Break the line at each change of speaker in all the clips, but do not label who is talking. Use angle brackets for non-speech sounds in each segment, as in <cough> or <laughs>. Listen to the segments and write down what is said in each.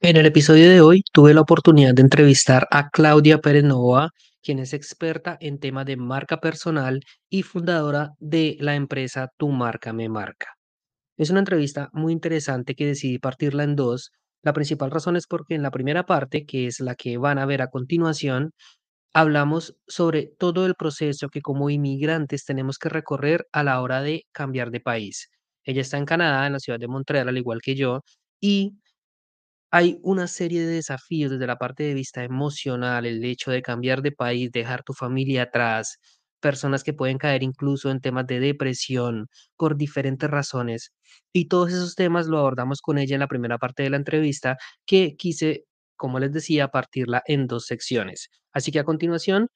En el episodio de hoy tuve la oportunidad de entrevistar a Claudia Pérez Novoa, quien es experta en temas de marca personal y fundadora de la empresa Tu Marca Me Marca. Es una entrevista muy interesante que decidí partirla en dos. La principal razón es porque en la primera parte, que es la que van a ver a continuación, hablamos sobre todo el proceso que como inmigrantes tenemos que recorrer a la hora de cambiar de país. Ella está en Canadá, en la ciudad de Montreal, al igual que yo, y hay una serie de desafíos desde la parte de vista emocional, el hecho de cambiar de país, dejar tu familia atrás, personas que pueden caer incluso en temas de depresión por diferentes razones. Y todos esos temas lo abordamos con ella en la primera parte de la entrevista, que quise, como les decía, partirla en dos secciones. Así que a continuación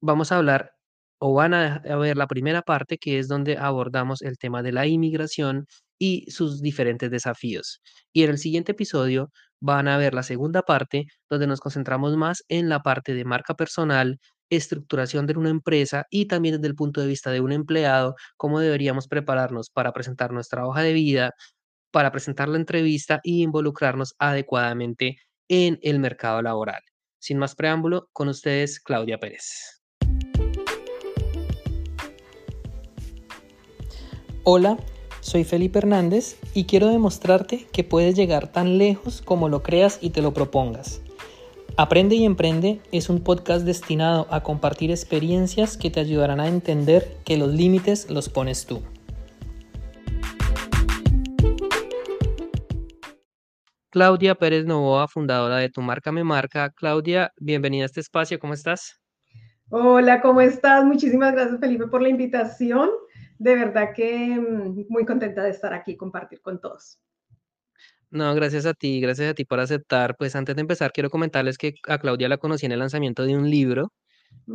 vamos a hablar o van a, ver la primera parte, que es donde abordamos el tema de la inmigración y sus diferentes desafíos. Y en el siguiente episodio van a ver la segunda parte, donde nos concentramos más en la parte de marca personal, estructuración de una empresa y también desde el punto de vista de un empleado, cómo deberíamos prepararnos para presentar nuestra hoja de vida, para presentar la entrevista y involucrarnos adecuadamente en el mercado laboral. Sin más preámbulo, con ustedes, Claudia Pérez. Hola, soy Felipe Hernández y quiero demostrarte que puedes llegar tan lejos como lo creas y te lo propongas. Aprende y Emprende es un podcast destinado a compartir experiencias que te ayudarán a entender que los límites los pones tú. Claudia Pérez Novoa, fundadora de Tu Marca Me Marca. Claudia, bienvenida a este espacio, ¿cómo estás?
Hola, ¿cómo estás? Muchísimas gracias Felipe por la invitación de verdad que mm, muy contenta de estar aquí y compartir con todos.
No, gracias a ti, gracias a ti por aceptar. Pues antes de empezar, quiero comentarles que a Claudia la conocí en el lanzamiento de un libro,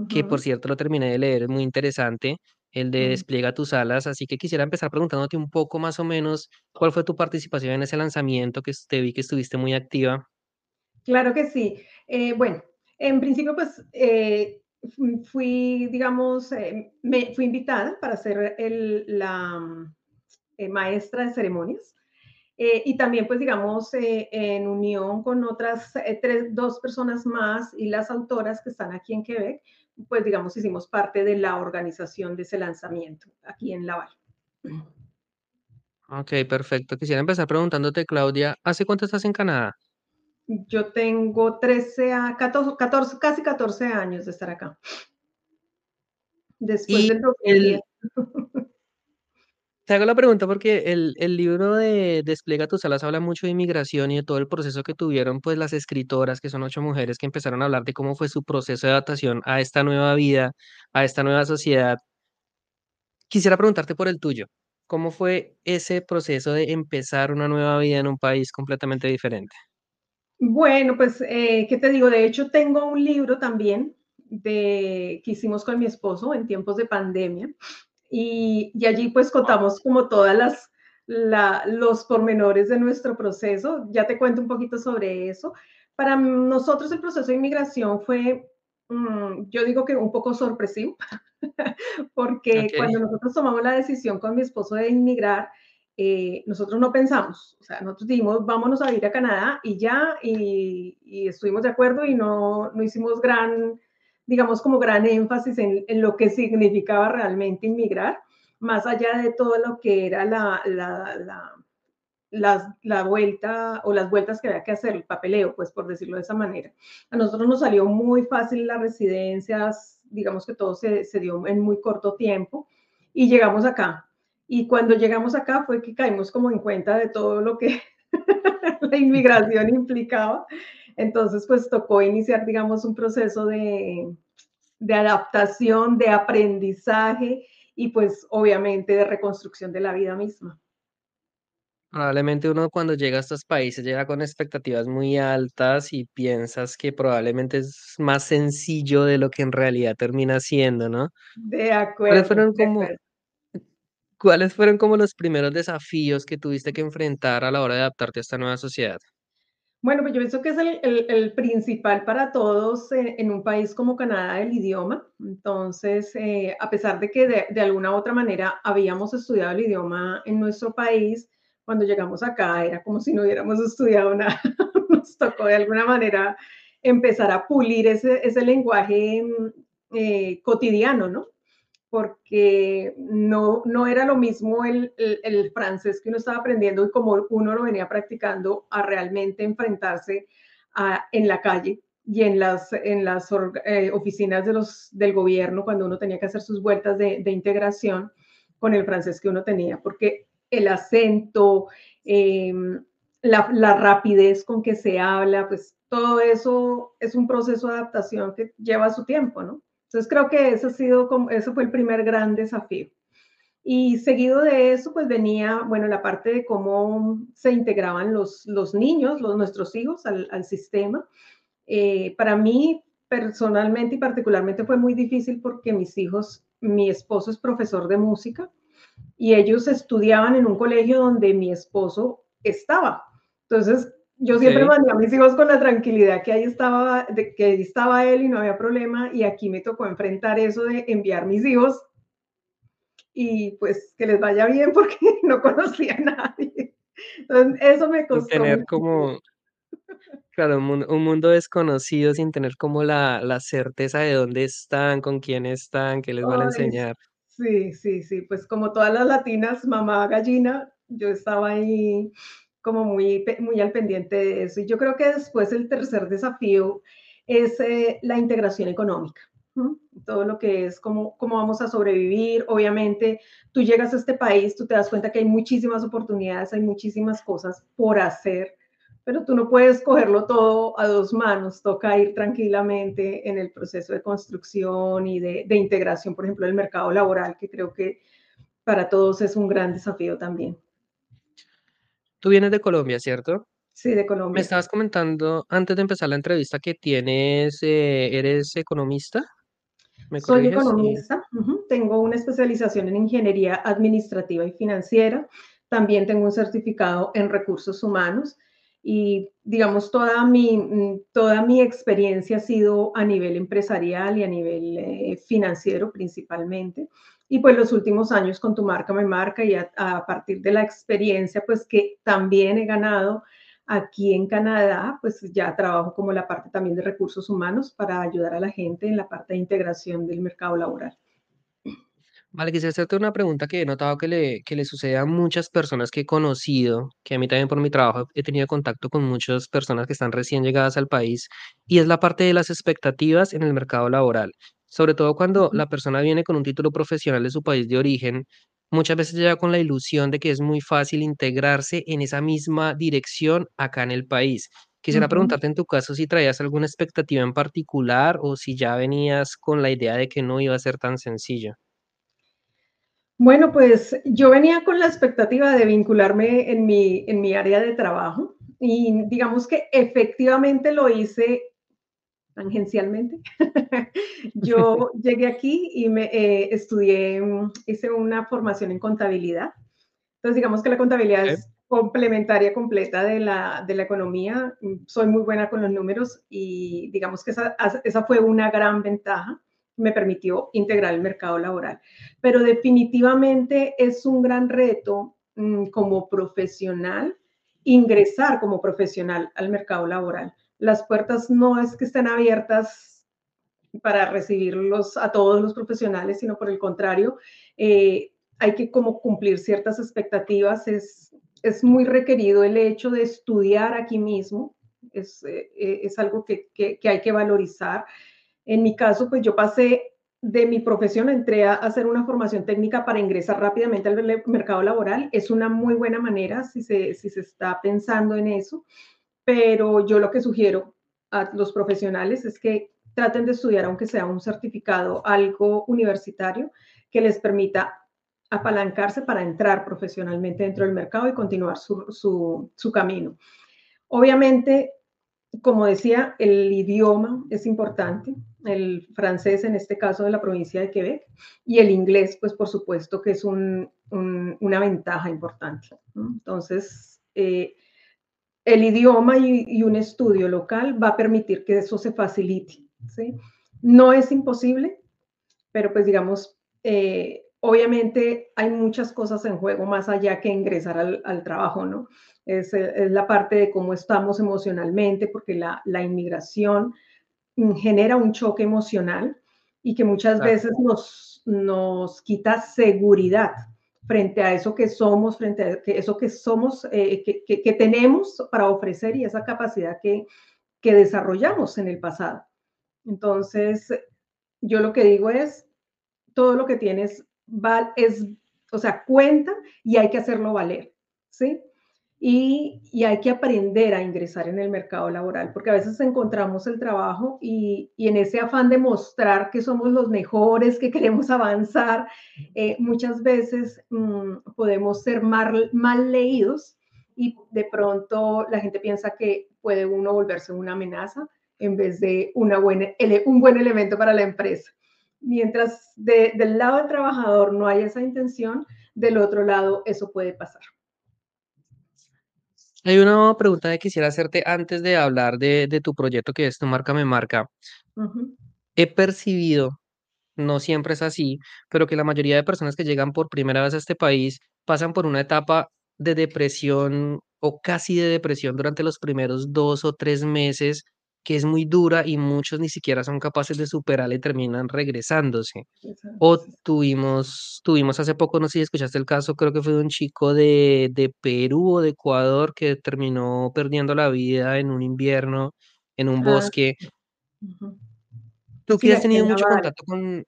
que por cierto lo terminé de leer, es muy interesante, el de. Despliega tus alas. Así que quisiera empezar preguntándote un poco más o menos cuál fue tu participación en ese lanzamiento, que te vi que estuviste muy activa.
Claro que sí. Eh, bueno, en principio, pues eh, fui, digamos, eh, me fui invitada para ser el- la mm, eh, maestra de ceremonias. Eh, y también, pues, digamos, eh, en unión con otras eh, tres, dos personas más y las autoras que están aquí en Quebec, pues, digamos, hicimos parte de la organización de ese lanzamiento aquí en Laval.
Ok, perfecto. Quisiera empezar preguntándote, Claudia, ¿hace cuánto estás en Canadá?
Yo tengo 13 a 14, 14, casi 14 años de estar acá, después del 2010.
el, <laughs> Te hago la pregunta porque el, el libro de Despliega tus alas habla mucho de inmigración y de todo el proceso que tuvieron pues las escritoras, que son ocho mujeres que empezaron a hablar de cómo fue su proceso de adaptación a esta nueva vida, a esta nueva sociedad. Quisiera preguntarte por el tuyo. ¿Cómo fue ese proceso de empezar una nueva vida en un país completamente diferente?
Bueno, pues, eh, ¿qué te digo? De hecho, tengo un libro también de, que hicimos con mi esposo en tiempos de pandemia y, y allí pues contamos como todas las la, los pormenores de nuestro proceso. Ya te cuento un poquito sobre eso. Para nosotros el proceso de inmigración fue, mm, yo digo que un poco sorpresivo, <laughs> porque cuando nosotros tomamos la decisión con mi esposo de inmigrar, eh, nosotros no pensamos, o sea, nosotros dijimos, vámonos a ir a Canadá y ya, y, y estuvimos de acuerdo y no, no, hicimos gran, digamos, como gran énfasis en, en, lo que significaba realmente inmigrar, más allá de todo lo que era la, la, la, la, la vuelta o las vueltas que había que hacer, el papeleo, pues por decirlo de esa manera. A nosotros nos salió muy fácil las residencias, digamos que todo se, se dio en muy corto tiempo y llegamos acá. Y cuando llegamos acá fue que caímos como en cuenta de todo lo que <laughs> la inmigración implicaba. Entonces, pues tocó iniciar, digamos, un proceso de, de adaptación, de aprendizaje y pues obviamente de reconstrucción de la vida misma.
Probablemente uno cuando llega a estos países llega con expectativas muy altas y piensas que probablemente es más sencillo de lo que en realidad termina siendo, ¿no?
De
¿Cuáles
acuerdo,
fueron como
acuerdo.
Cuáles fueron como los primeros desafíos que tuviste que enfrentar a la hora de adaptarte a esta nueva sociedad?
Bueno, pues yo pienso que es el, principal para todos en, un país como Canadá, el idioma. Entonces, eh, a pesar de que de, alguna u otra manera habíamos estudiado el idioma en nuestro país, cuando llegamos acá era como si no hubiéramos estudiado nada. <laughs> Nos tocó de alguna manera empezar a pulir ese, ese lenguaje eh, cotidiano, ¿no? Porque no, no era lo mismo el, el, francés que uno estaba aprendiendo y como uno lo venía practicando a realmente enfrentarse a, en la calle y en las, en las eh, oficinas de los, del gobierno cuando uno tenía que hacer sus vueltas de, de integración con el francés que uno tenía, porque el acento, em, la, la, rapidez con que se habla, pues todo eso es un proceso de adaptación que lleva su tiempo, ¿no? Entonces creo que eso, ha sido como, eso fue el primer gran desafío. Y seguido de eso, pues venía, bueno, la parte de cómo se integraban los, los niños, los, nuestros hijos al, al sistema. Eh, para mí, personalmente y particularmente fue muy difícil porque mis hijos, mi esposo es profesor de música y ellos estudiaban en un colegio donde mi esposo estaba. Entonces, yo siempre mandé a mis hijos con la tranquilidad que ahí estaba, de, que ahí estaba él y no había problema, y aquí me tocó enfrentar eso de enviar mis hijos y pues que les vaya bien <laughs> porque no conocía a nadie. Entonces, eso me costó.
tener como, claro, un mundo, un mundo, desconocido sin tener como la, la, certeza de dónde están, con quién están, qué les van a enseñar.
Sí, sí, sí, pues como todas las latinas, mamá gallina, yo estaba ahí como muy, muy al pendiente de eso. Y yo creo que después el tercer desafío es eh, la integración económica. Todo lo que es cómo, cómo vamos a sobrevivir. Obviamente, tú llegas a este país, tú te das cuenta que hay muchísimas oportunidades, hay muchísimas cosas por hacer, pero tú no puedes cogerlo todo a dos manos. Toca ir tranquilamente en el proceso de construcción y de, de integración, por ejemplo, del mercado laboral, que creo que para todos es un gran desafío también.
Tú vienes de Colombia, ¿cierto?
Sí, de Colombia.
Me estabas comentando antes de empezar la entrevista que tienes, eh, eres economista.
¿Me Soy economista, tengo una especialización en ingeniería administrativa y financiera. También tengo un certificado en recursos humanos y digamos toda mi, mm, toda mi experiencia ha sido a nivel empresarial y a nivel eh, financiero principalmente. Y pues los últimos años con tu marca, me marca y a, partir de la experiencia pues que también he ganado aquí en Canadá, pues ya trabajo como la parte también de recursos humanos para ayudar a la gente en la parte de integración del mercado laboral.
Vale, quisiera hacerte una pregunta que he notado que le, que le sucede a muchas personas que he conocido, que a mí también por mi trabajo he tenido contacto con muchas personas que están recién llegadas al país, y es la parte de las expectativas en el mercado laboral. Sobre todo cuando la persona viene con un título profesional de su país de origen, muchas veces llega con la ilusión de que es muy fácil integrarse en esa misma dirección acá en el país. Quisiera preguntarte en tu caso si traías alguna expectativa en particular o si ya venías con la idea de que no iba a ser tan sencillo.
Bueno, pues yo venía con la expectativa de vincularme en mi, en mi área de trabajo y digamos que efectivamente lo hice tangencialmente. <laughs> yo llegué aquí y me eh, estudié, mm, hice una formación en contabilidad. Entonces, digamos que la contabilidad es complementaria completa de la, de la economía. Soy muy buena con los números y digamos que esa, esa fue una gran ventaja. Me permitió integrar el mercado laboral. Pero definitivamente es un gran reto mm, como profesional ingresar como profesional al mercado laboral las puertas no es que estén abiertas para recibirlos a todos los profesionales, sino por el contrario, eh, hay que como cumplir ciertas expectativas. Es, es muy requerido el hecho de estudiar aquí mismo, es, eh, es algo que, que, que, hay que valorizar. En mi caso, pues yo pasé de mi profesión, entré a hacer una formación técnica para ingresar rápidamente al mercado laboral. Es una muy buena manera si se, si se está pensando en eso pero yo lo que sugiero a los profesionales es que traten de estudiar, aunque sea un certificado, algo universitario que les permita apalancarse para entrar profesionalmente dentro del mercado y continuar su, su, camino. Obviamente, como decía, el idioma es importante, el francés en este caso de la provincia de Quebec y el inglés, pues por supuesto que es un, una ventaja importante. Entonces, eh, el idioma y, un estudio local va a permitir que eso se facilite. ¿sí? No es imposible, pero pues digamos, eh, obviamente hay muchas cosas en juego más allá que ingresar al, al trabajo, ¿no? Es, es, la parte de cómo estamos emocionalmente, porque la, la inmigración genera un choque emocional y que muchas veces nos, nos quita seguridad frente a eso que somos, frente a eso que somos, eh, que, que, tenemos para ofrecer y esa capacidad que, que desarrollamos en el pasado. Entonces, yo lo que digo es, todo lo que tienes va, es, o sea, cuenta y hay que hacerlo valer, ¿sí? Y, hay que aprender a ingresar en el mercado laboral, porque a veces encontramos el trabajo y, en ese afán de mostrar que somos los mejores, que queremos avanzar, eh, muchas veces mmm, podemos ser mal, leídos y de pronto la gente piensa que puede uno volverse una amenaza en vez de un buen elemento para la empresa. Mientras de, del lado del trabajador no hay esa intención, del otro lado eso puede pasar.
Hay una pregunta que quisiera hacerte antes de hablar de, de tu proyecto que es Tu Marca Me Marca. Uh -huh. He percibido, no siempre es así, pero que la mayoría de personas que llegan por primera vez a este país pasan por una etapa de depresión o casi de depresión durante los primeros dos o tres meses que es muy dura y muchos ni siquiera son capaces de superarla y terminan regresándose. O tuvimos, tuvimos hace poco, no sé si escuchaste el caso, creo que fue de un chico de, de Perú o de Ecuador que terminó perdiendo la vida en un invierno, en un
Ah,
bosque.
uh -huh.
Tú
Sí,
que has tenido
en
mucho contacto con,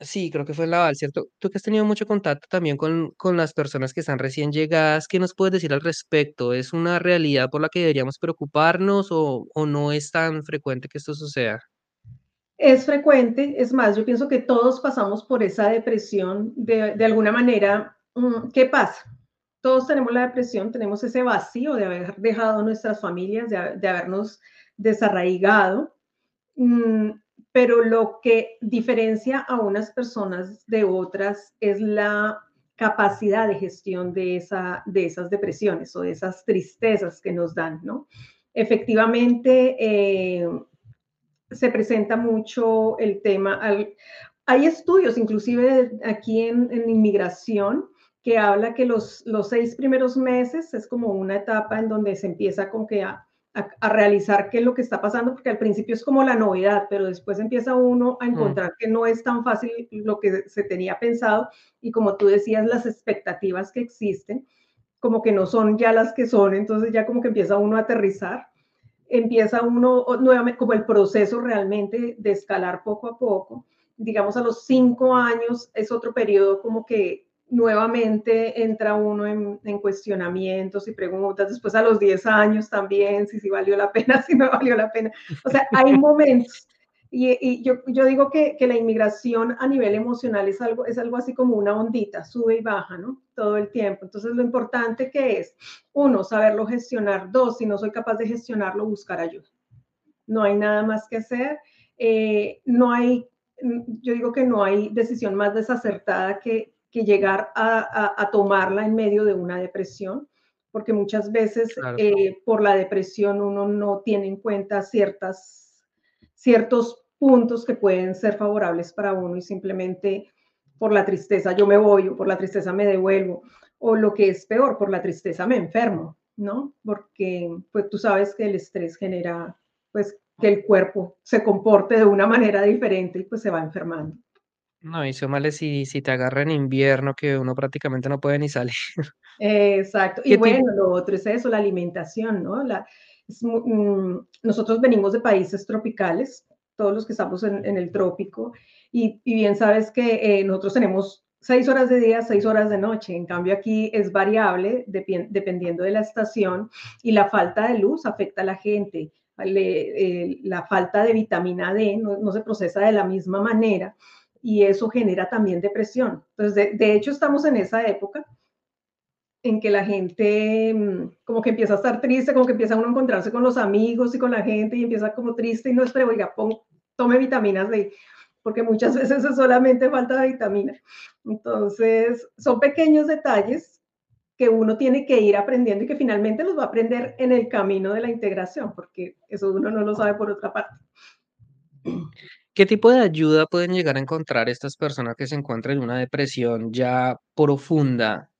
sí, creo que fue en Laval, ¿cierto? Tú que has tenido mucho contacto también con, con las personas que están recién llegadas, ¿qué nos puedes decir al respecto? ¿Es una realidad por la que deberíamos preocuparnos o, o no es tan frecuente que esto suceda?
Es frecuente, es más, yo pienso que todos pasamos por esa depresión de, de alguna manera. mm, ¿Qué pasa? Todos tenemos la depresión, tenemos ese vacío de haber dejado nuestras familias, de, de habernos desarraigado, mm, pero lo que diferencia a unas personas de otras es la capacidad de gestión de, esa, de esas depresiones o de esas tristezas que nos dan, ¿no? Efectivamente, eh, se presenta mucho el tema. Al, hay estudios, inclusive aquí en, en, inmigración, que habla que los, los seis primeros meses es como una etapa en donde se empieza como que a, a, realizar qué es lo que está pasando, porque al principio es como la novedad, pero después empieza uno a encontrar mm. que no es tan fácil lo que se tenía pensado y como tú decías, las expectativas que existen, como que no son ya las que son, entonces ya como que empieza uno a aterrizar empieza uno nuevamente como el proceso realmente de escalar poco a poco. Digamos, a los cinco años es otro periodo como que nuevamente entra uno en, en, cuestionamientos y preguntas, después a los 10 años también, si, si valió la pena, <laughs> si no valió la pena. O sea, hay <laughs> momentos. Y, y yo, yo, digo que, que, la inmigración a nivel emocional es algo, es algo así como una ondita, sube y baja, ¿no? Todo el tiempo. Entonces, lo importante que es, uno, saberlo gestionar. Dos, si no soy capaz de gestionarlo, buscar ayuda. No hay nada más que hacer. Eh, no hay, yo digo que no hay decisión más desacertada que, que llegar a, a, a, tomarla en medio de una depresión, porque muchas veces claro. eh, por la depresión uno no tiene en cuenta ciertas ciertos puntos que pueden ser favorables para uno y simplemente por la tristeza yo me voy o por la tristeza me devuelvo o lo que es peor, por la tristeza me enfermo, ¿no? Porque pues tú sabes que el estrés genera pues que el cuerpo se comporte de una manera diferente y pues se va enfermando.
No, y súmale si, si te agarra en invierno que uno prácticamente no puede ni salir. <laughs>
Exacto. Y bueno, lo otro es eso, la alimentación, ¿no? La, es, mm, nosotros venimos de países tropicales, todos los que estamos en, en el trópico, y, y, bien sabes que eh, nosotros tenemos seis horas de día, seis horas de noche. En cambio, aquí es variable de, dependiendo de la estación y la falta de luz afecta a la gente. Le, eh, la falta de vitamina D no, no, se procesa de la misma manera y eso genera también depresión. Entonces, de, de hecho, estamos en esa época en que la gente mm, como que empieza a estar triste, como que empieza uno a encontrarse con los amigos y con la gente y empieza como triste y no espera, oiga, pon, tome vitaminas D, porque muchas <laughs> veces es solamente falta de vitamina. Entonces, son pequeños detalles que uno tiene que ir aprendiendo y que finalmente los va a aprender en el camino de la integración, porque eso uno no lo sabe por otra parte.
¿Qué tipo de ayuda pueden llegar a encontrar estas personas que se encuentran en una depresión ya profunda,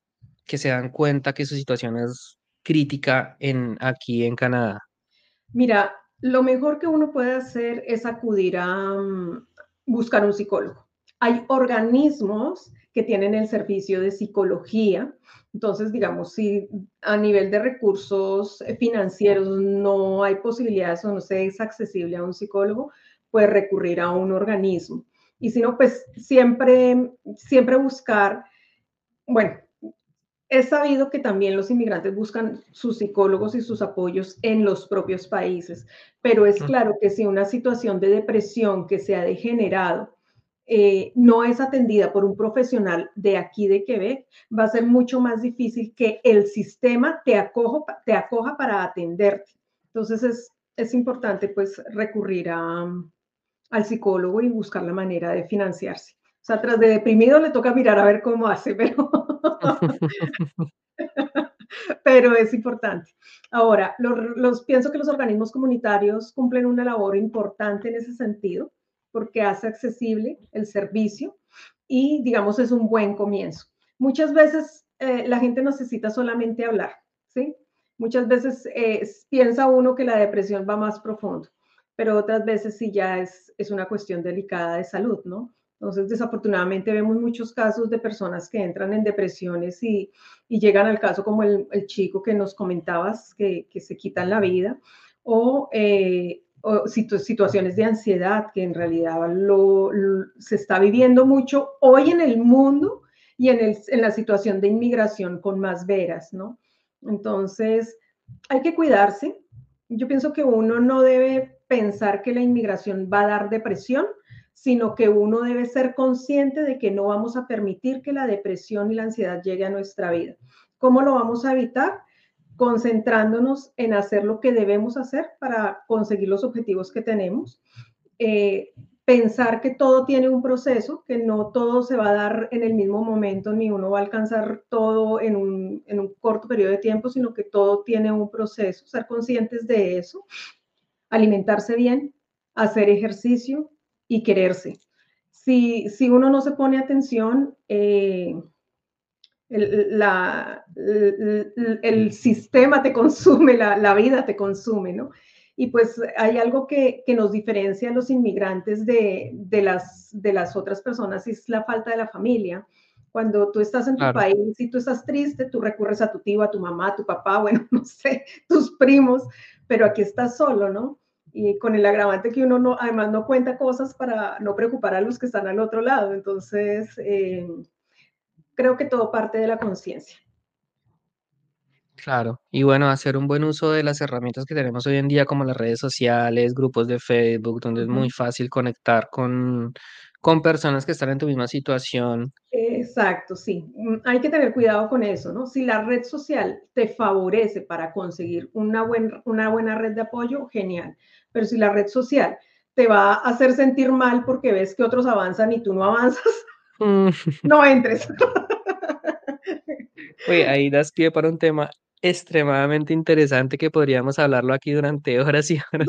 que se dan cuenta que su situación es crítica en aquí en Canadá?
Mira, lo mejor que uno puede hacer es acudir a mm, buscar un psicólogo. Hay organismos que tienen el servicio de psicología. Entonces, digamos, si a nivel de recursos financieros no hay posibilidades o no se es accesible a un psicólogo, puede recurrir a un organismo. Y si no, pues siempre, siempre buscar, bueno, es sabido que también los inmigrantes buscan sus psicólogos y sus apoyos en los propios países, pero es claro que si una situación de depresión que se ha degenerado eh, no es atendida por un profesional de aquí de Quebec, va a ser mucho más difícil que el sistema te, acoja, te acoja para atenderte. Entonces es, es importante pues recurrir a, al psicólogo y buscar la manera de financiarse. O sea, tras de deprimido le toca mirar a ver cómo hace, <laughs> pero, <laughs> pero es importante. Ahora, los, los, pienso que los organismos comunitarios cumplen una labor importante en ese sentido, porque hace accesible el servicio y, digamos, es un buen comienzo. Muchas veces eh, la gente necesita solamente hablar, ¿sí? Muchas veces eh, piensa uno que la depresión va más profundo pero otras veces sí ya es, es una cuestión delicada de salud, ¿no? Entonces, desafortunadamente vemos muchos casos de personas que entran en depresiones y, y llegan al caso como el, el, chico que nos comentabas, que, que se quitan la vida, o, eh, o situ situaciones de ansiedad que en realidad lo, lo, se está viviendo mucho hoy en el mundo y en, el, en la situación de inmigración con más veras, ¿no? Entonces, hay que cuidarse. Yo pienso que uno no debe pensar que la inmigración va a dar depresión, sino que uno debe ser consciente de que no vamos a permitir que la depresión y la ansiedad llegue a nuestra vida. ¿Cómo lo vamos a evitar? Concentrándonos en hacer lo que debemos hacer para conseguir los objetivos que tenemos. Eh, pensar que todo tiene un proceso, que no todo se va a dar en el mismo momento, ni uno va a alcanzar todo en un, en un corto periodo de tiempo, sino que todo tiene un proceso. Ser conscientes de eso alimentarse bien, hacer ejercicio y quererse. Si, si uno no se pone atención, eh, el, la, el, el, sistema te consume, la, la, vida te consume, ¿no? Y pues hay algo que, que nos diferencia a los inmigrantes de, de, las, de las otras personas, y es la falta de la familia. Cuando tú estás en tu claro. país y tú estás triste, tú recurres a tu tío, a tu mamá, a tu papá, <laughs> bueno, no sé, tus primos, pero aquí estás solo, ¿no? Y con el agravante que uno no, además no cuenta cosas para no preocupar a los que están al otro lado. Entonces, eh, creo que todo parte de la conciencia.
Claro, y bueno, hacer un buen uso de las herramientas que tenemos hoy en día, como las redes sociales, grupos de Facebook, donde es muy fácil conectar con, con personas que están en tu misma situación.
Exacto, sí. Mm, hay que tener cuidado con eso, ¿no? Si la red social te favorece para conseguir una, buen, una buena red de apoyo, genial. Pero si la red social te va a hacer sentir mal porque ves que otros avanzan y tú no avanzas, mm. <laughs> no entres. <laughs>
Oye, ahí das pie para un tema extremadamente interesante que podríamos hablarlo aquí durante horas y horas.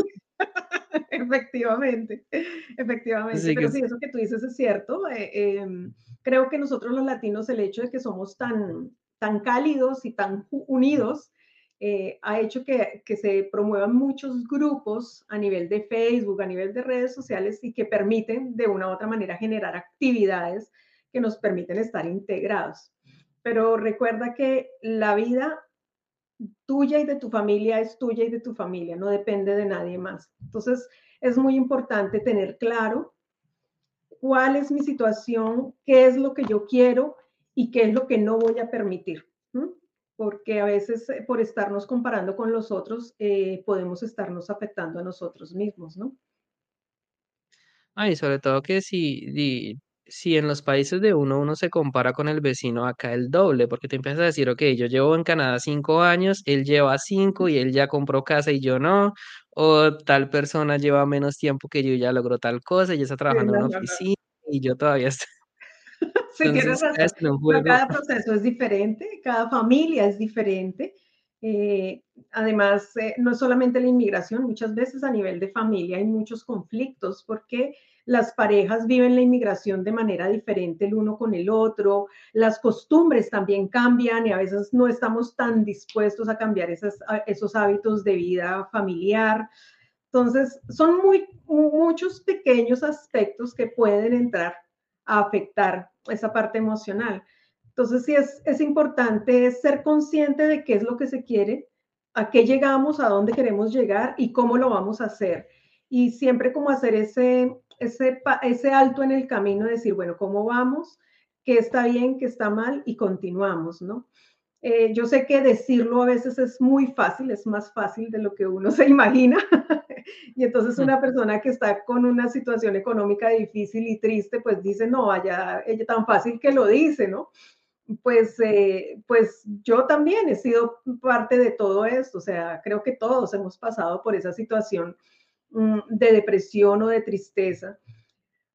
Efectivamente, efectivamente. Sí, Pero que... sí, eso que tú dices es cierto. Eh, eh, creo que nosotros los latinos, el hecho de que somos tan, tan cálidos y tan unidos, eh, ha hecho que, que, se promuevan muchos grupos a nivel de Facebook, a nivel de redes sociales y que permiten de una u otra manera generar actividades que nos permiten estar integrados. Pero recuerda que la vida tuya y de tu familia es tuya y de tu familia, no depende de nadie más. Entonces, es muy importante tener claro cuál es mi situación, qué es lo que yo quiero y qué es lo que no voy a permitir. Porque a veces eh, por estarnos comparando con los otros, eh, podemos estarnos afectando a nosotros mismos, ¿no?
Ay, sobre todo que si, si en los países de uno uno se compara con el vecino acá el doble, porque te empiezas a decir, ok, yo llevo en Canadá cinco años, él lleva cinco y él ya compró casa y yo no, o tal persona lleva menos tiempo que yo y ya logró tal cosa, y está trabajando sí, no, en una no, oficina no. y yo todavía estoy... <laughs>
Sí, Entonces, razón. Cada proceso es diferente, cada familia es diferente Eh, además, eh, no es solamente la inmigración, muchas veces a nivel de familia hay muchos conflictos porque las parejas viven la inmigración de manera diferente el uno con el otro, las costumbres también cambian y a veces no estamos tan dispuestos a cambiar esas, esos hábitos de vida familiar. Entonces, son muy, muchos pequeños aspectos que pueden entrar a afectar esa parte emocional. Entonces, sí es, es importante ser consciente de qué es lo que se quiere, a qué llegamos, a dónde queremos llegar y cómo lo vamos a hacer. Y siempre como hacer ese, ese, ese alto en el camino, decir, bueno, ¿cómo vamos? ¿Qué está bien? ¿Qué está mal? Y continuamos, ¿no? Eh, yo sé que decirlo a veces es muy fácil, es más fácil de lo que uno <laughs> se imagina. y entonces una persona que está con una situación económica difícil y triste, pues dice, no, vaya, ella tan fácil que lo dice, ¿no? Pues, eh, pues yo también he sido parte de todo esto, o sea, creo que todos hemos pasado por esa situación de depresión o de tristeza,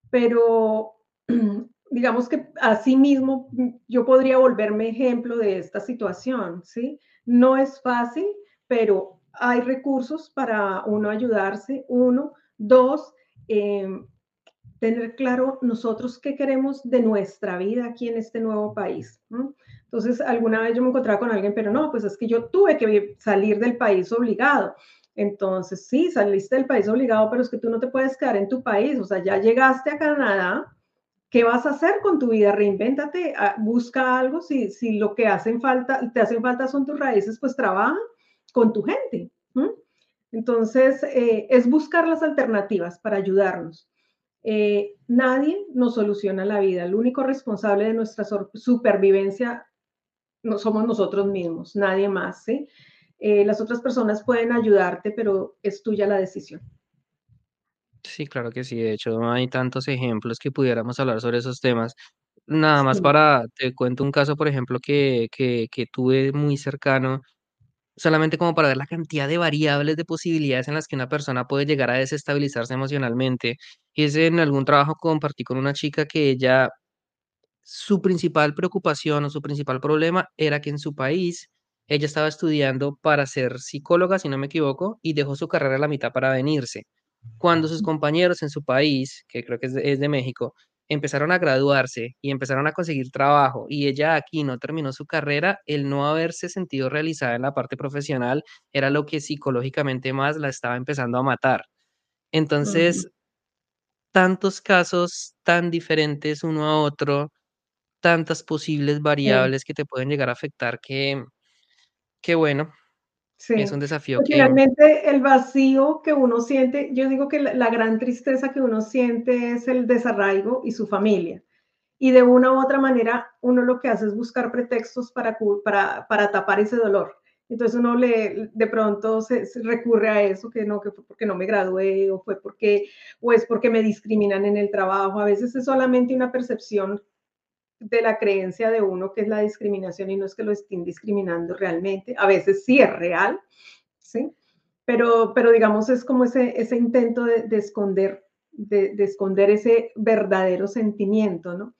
pero <clears throat> digamos que así mismo yo podría volverme ejemplo de esta situación, ¿sí? No es fácil, pero hay recursos para uno ayudarse, uno, dos, em, tener claro nosotros qué queremos de nuestra vida aquí en este nuevo país. Entonces, alguna vez yo me encontraba con alguien, pero no, pues es que yo tuve que salir del país obligado. Entonces, sí, saliste del país obligado, pero es que tú no te puedes quedar en tu país. O sea, ya llegaste a Canadá, ¿qué vas a hacer con tu vida? Reinvéntate, ah, busca algo. Si, si lo que hacen falta, te hacen falta son tus raíces, pues trabaja con tu gente. Entonces, eh, es buscar las alternativas para ayudarnos. Eh, nadie nos soluciona la vida. El único responsable de nuestra supervivencia no somos nosotros mismos, nadie más. ¿sí? Eh, las otras personas pueden ayudarte, pero es tuya la decisión.
Sí, claro que sí. De hecho, hay tantos ejemplos que pudiéramos hablar sobre esos temas. Nada más para, te cuento un caso, por ejemplo, que, que, que tuve muy cercano, solamente como para ver la cantidad de variables, de posibilidades en las que una persona puede llegar a desestabilizarse emocionalmente. Y es en algún trabajo compartí con una chica que ella, su principal preocupación o su principal problema era que en su país ella estaba estudiando para ser psicóloga, si no me equivoco, y dejó su carrera a la mitad para venirse. Cuando sus compañeros en su país, que creo que es de, México, empezaron a graduarse y empezaron a conseguir trabajo y ella aquí no terminó su carrera, el no haberse sentido realizada en la parte profesional era lo que psicológicamente más la estaba empezando a matar. Entonces, tantos casos tan diferentes uno a otro, tantas posibles variables que te pueden llegar a afectar que, que bueno, es un desafío
pues
que
finalmente el vacío que uno siente, yo digo que la, gran tristeza que uno siente es el desarraigo y su familia. Y de una u otra manera, uno lo que hace es buscar pretextos para, para, para tapar ese dolor. Entonces uno le, de pronto se, recurre a eso, que no, que fue porque no me gradué o fue porque, o es porque me discriminan en el trabajo. A veces es solamente una percepción de la creencia de uno que es la discriminación y no es que lo estén discriminando realmente. A veces sí es real, ¿sí? Pero, pero digamos, es como ese, ese intento de, esconder, de, esconder ese verdadero sentimiento, ¿no?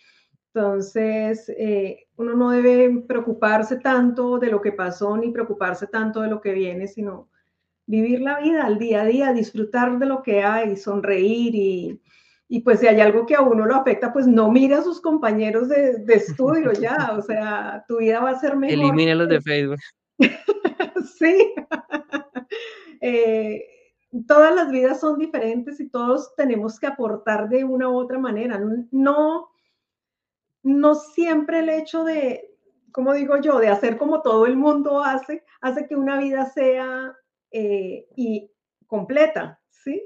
Entonces, eh, uno no debe preocuparse tanto de lo que pasó ni preocuparse tanto de lo que viene, sino vivir la vida al día a día, disfrutar de lo que hay, sonreír y, y pues si hay algo que a uno lo afecta, pues no mira a sus compañeros de, <laughs> estudio ya, o sea, tu vida va a ser mejor.
los de Facebook. <laughs>
sí. <laughs> Eh, todas las vidas son diferentes y todos tenemos que aportar de una u otra manera. No, no siempre el hecho de, como digo yo, de hacer como todo el mundo hace, hace que una vida sea eh, y completa, ¿sí?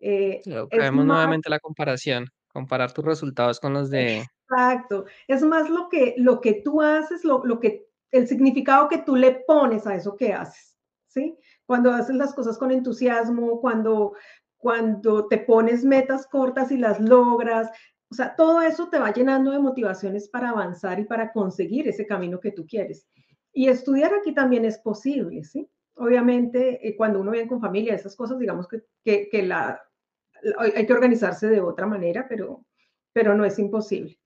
Eh, caemos nuevamente la comparación, comparar tus resultados con los de...
Exacto, es más lo que, lo que tú haces, lo, lo que, el significado que tú le pones a eso que haces, ¿sí? Cuando haces las cosas con entusiasmo, cuando, cuando te pones metas cortas y las logras, o sea, todo eso te va llenando de motivaciones para avanzar y para conseguir ese camino que tú quieres. Y estudiar aquí también es posible, ¿sí? Obviamente, eh, cuando uno viene con familia, esas cosas, digamos que, que, que la, hay que organizarse de otra manera, pero, pero no es imposible.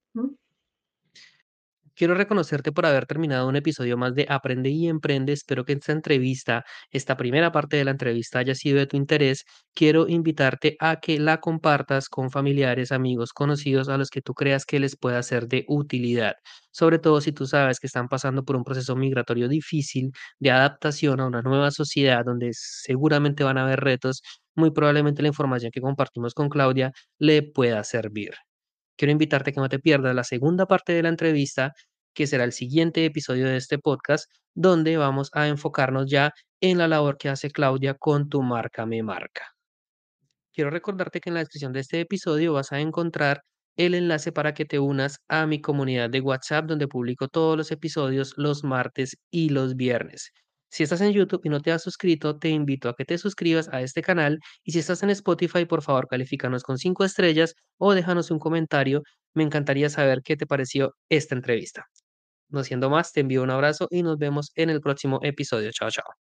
Quiero reconocerte por haber terminado un episodio más de Aprende y Emprende. Espero que esta entrevista, esta primera parte de la entrevista haya sido de tu interés. Quiero invitarte a que la compartas con familiares, amigos, conocidos a los que tú creas que les pueda ser de utilidad. Sobre todo si tú sabes que están pasando por un proceso migratorio difícil de adaptación a una nueva sociedad donde seguramente van a haber retos, muy probablemente la información que compartimos con Claudia le pueda servir. Quiero invitarte a que no te pierdas la segunda parte de la entrevista, que será el siguiente episodio de este podcast, donde vamos a enfocarnos ya en la labor que hace Claudia con tu marca Me Marca. Quiero recordarte que en la descripción de este episodio vas a encontrar el enlace para que te unas a mi comunidad de WhatsApp donde publico todos los episodios los martes y los viernes. Si estás en YouTube y no te has suscrito, te invito a que te suscribas a este canal y si estás en Spotify, por favor, califícanos con cinco estrellas o déjanos un comentario. Me encantaría saber qué te pareció esta entrevista. No siendo más, te envío un abrazo y nos vemos en el próximo episodio. Chao, chao.